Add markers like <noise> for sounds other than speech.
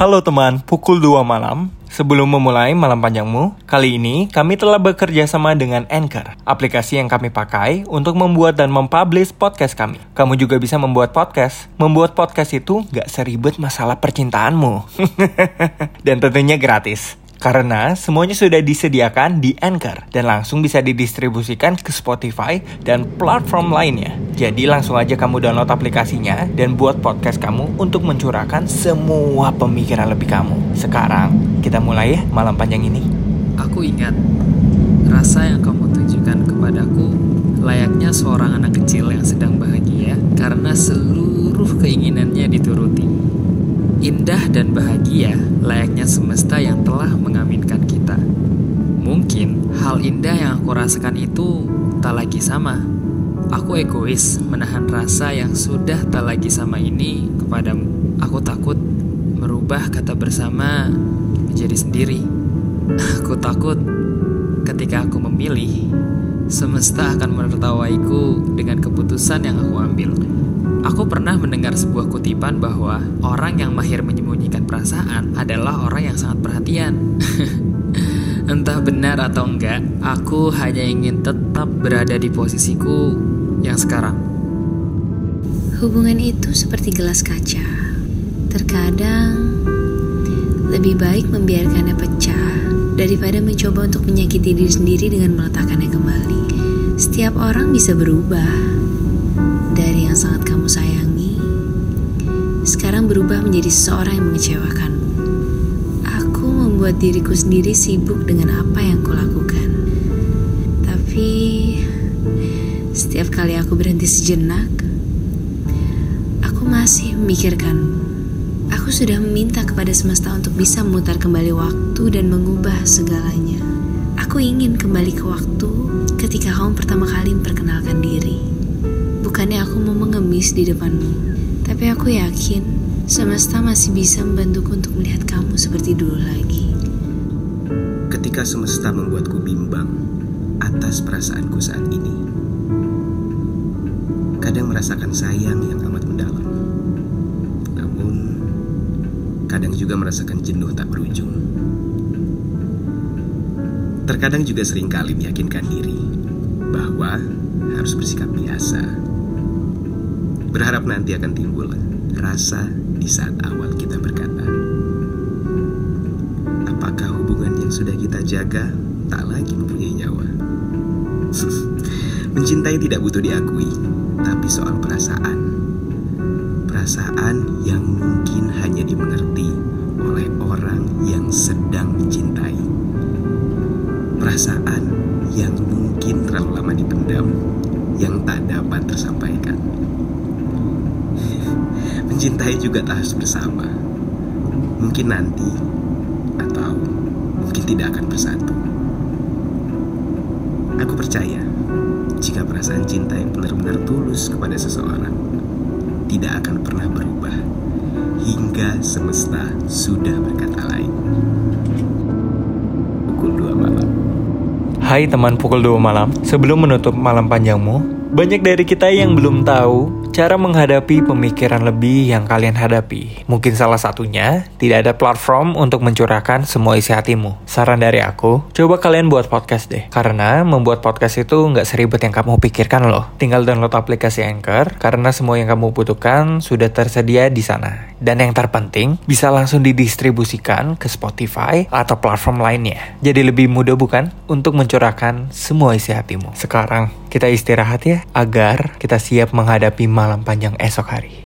Halo teman, pukul 2 malam. Sebelum memulai malam panjangmu, kali ini kami telah bekerja sama dengan Anchor, aplikasi yang kami pakai untuk membuat dan mempublish podcast kami. Kamu juga bisa membuat podcast. Membuat podcast itu gak seribet masalah percintaanmu. <laughs> dan tentunya gratis. Karena semuanya sudah disediakan di Anchor dan langsung bisa didistribusikan ke Spotify dan platform lainnya. Jadi langsung aja kamu download aplikasinya dan buat podcast kamu untuk mencurahkan semua pemikiran lebih kamu. Sekarang kita mulai ya malam panjang ini. Aku ingat rasa yang kamu tunjukkan kepadaku layaknya seorang anak kecil yang sedang bahagia karena seluruh keinginannya dituruti indah dan bahagia layaknya semesta yang telah. Mungkin hal indah yang aku rasakan itu tak lagi sama. Aku egois menahan rasa yang sudah tak lagi sama ini kepadamu. Aku takut merubah kata bersama menjadi sendiri. Aku takut ketika aku memilih, semesta akan menertawaiku dengan keputusan yang aku ambil. Aku pernah mendengar sebuah kutipan bahwa orang yang mahir menyembunyikan perasaan adalah orang yang sangat perhatian. <laughs> Entah benar atau enggak, aku hanya ingin tetap berada di posisiku yang sekarang. Hubungan itu seperti gelas kaca. Terkadang lebih baik membiarkannya pecah daripada mencoba untuk menyakiti diri sendiri dengan meletakkannya kembali. Setiap orang bisa berubah, dari yang sangat kamu sayangi, sekarang berubah menjadi seseorang yang mengecewakanmu. Membuat diriku sendiri sibuk dengan apa yang kulakukan. Tapi setiap kali aku berhenti sejenak, aku masih memikirkanmu. Aku sudah meminta kepada semesta untuk bisa memutar kembali waktu dan mengubah segalanya. Aku ingin kembali ke waktu ketika kamu pertama kali memperkenalkan diri. Bukannya aku mau mengemis di depanmu, tapi aku yakin semesta masih bisa membantuku untuk melihat kamu seperti dulu lagi. Ketika semesta membuatku bimbang atas perasaanku saat ini, kadang merasakan sayang yang amat mendalam. Namun, kadang juga merasakan jenuh tak berujung. Terkadang juga sering kali meyakinkan diri bahwa harus bersikap biasa Berharap nanti akan timbul rasa di saat awal kita berkata. Sudah kita jaga tak lagi mempunyai nyawa? <laughs> Mencintai tidak butuh diakui, tapi soal perasaan. Perasaan yang mungkin hanya dimengerti oleh orang yang sedang mencintai. Perasaan yang mungkin terlalu lama dipendam, yang tak dapat tersampaikan. <laughs> Mencintai juga tak harus bersama. Mungkin nanti, tidak akan bersatu. Aku percaya, jika perasaan cinta yang benar-benar tulus kepada seseorang tidak akan pernah berubah hingga semesta sudah berkata lain. Pukul 2 malam. Hai teman pukul 2 malam, sebelum menutup malam panjangmu, banyak dari kita yang belum tahu cara menghadapi pemikiran lebih yang kalian hadapi. Mungkin salah satunya tidak ada platform untuk mencurahkan semua isi hatimu. Saran dari aku, coba kalian buat podcast deh. Karena membuat podcast itu nggak seribet yang kamu pikirkan loh. Tinggal download aplikasi Anchor karena semua yang kamu butuhkan sudah tersedia di sana. Dan yang terpenting, bisa langsung didistribusikan ke Spotify atau platform lainnya. Jadi lebih mudah bukan untuk mencurahkan semua isi hatimu. Sekarang kita istirahat ya agar kita siap menghadapi malam panjang esok hari.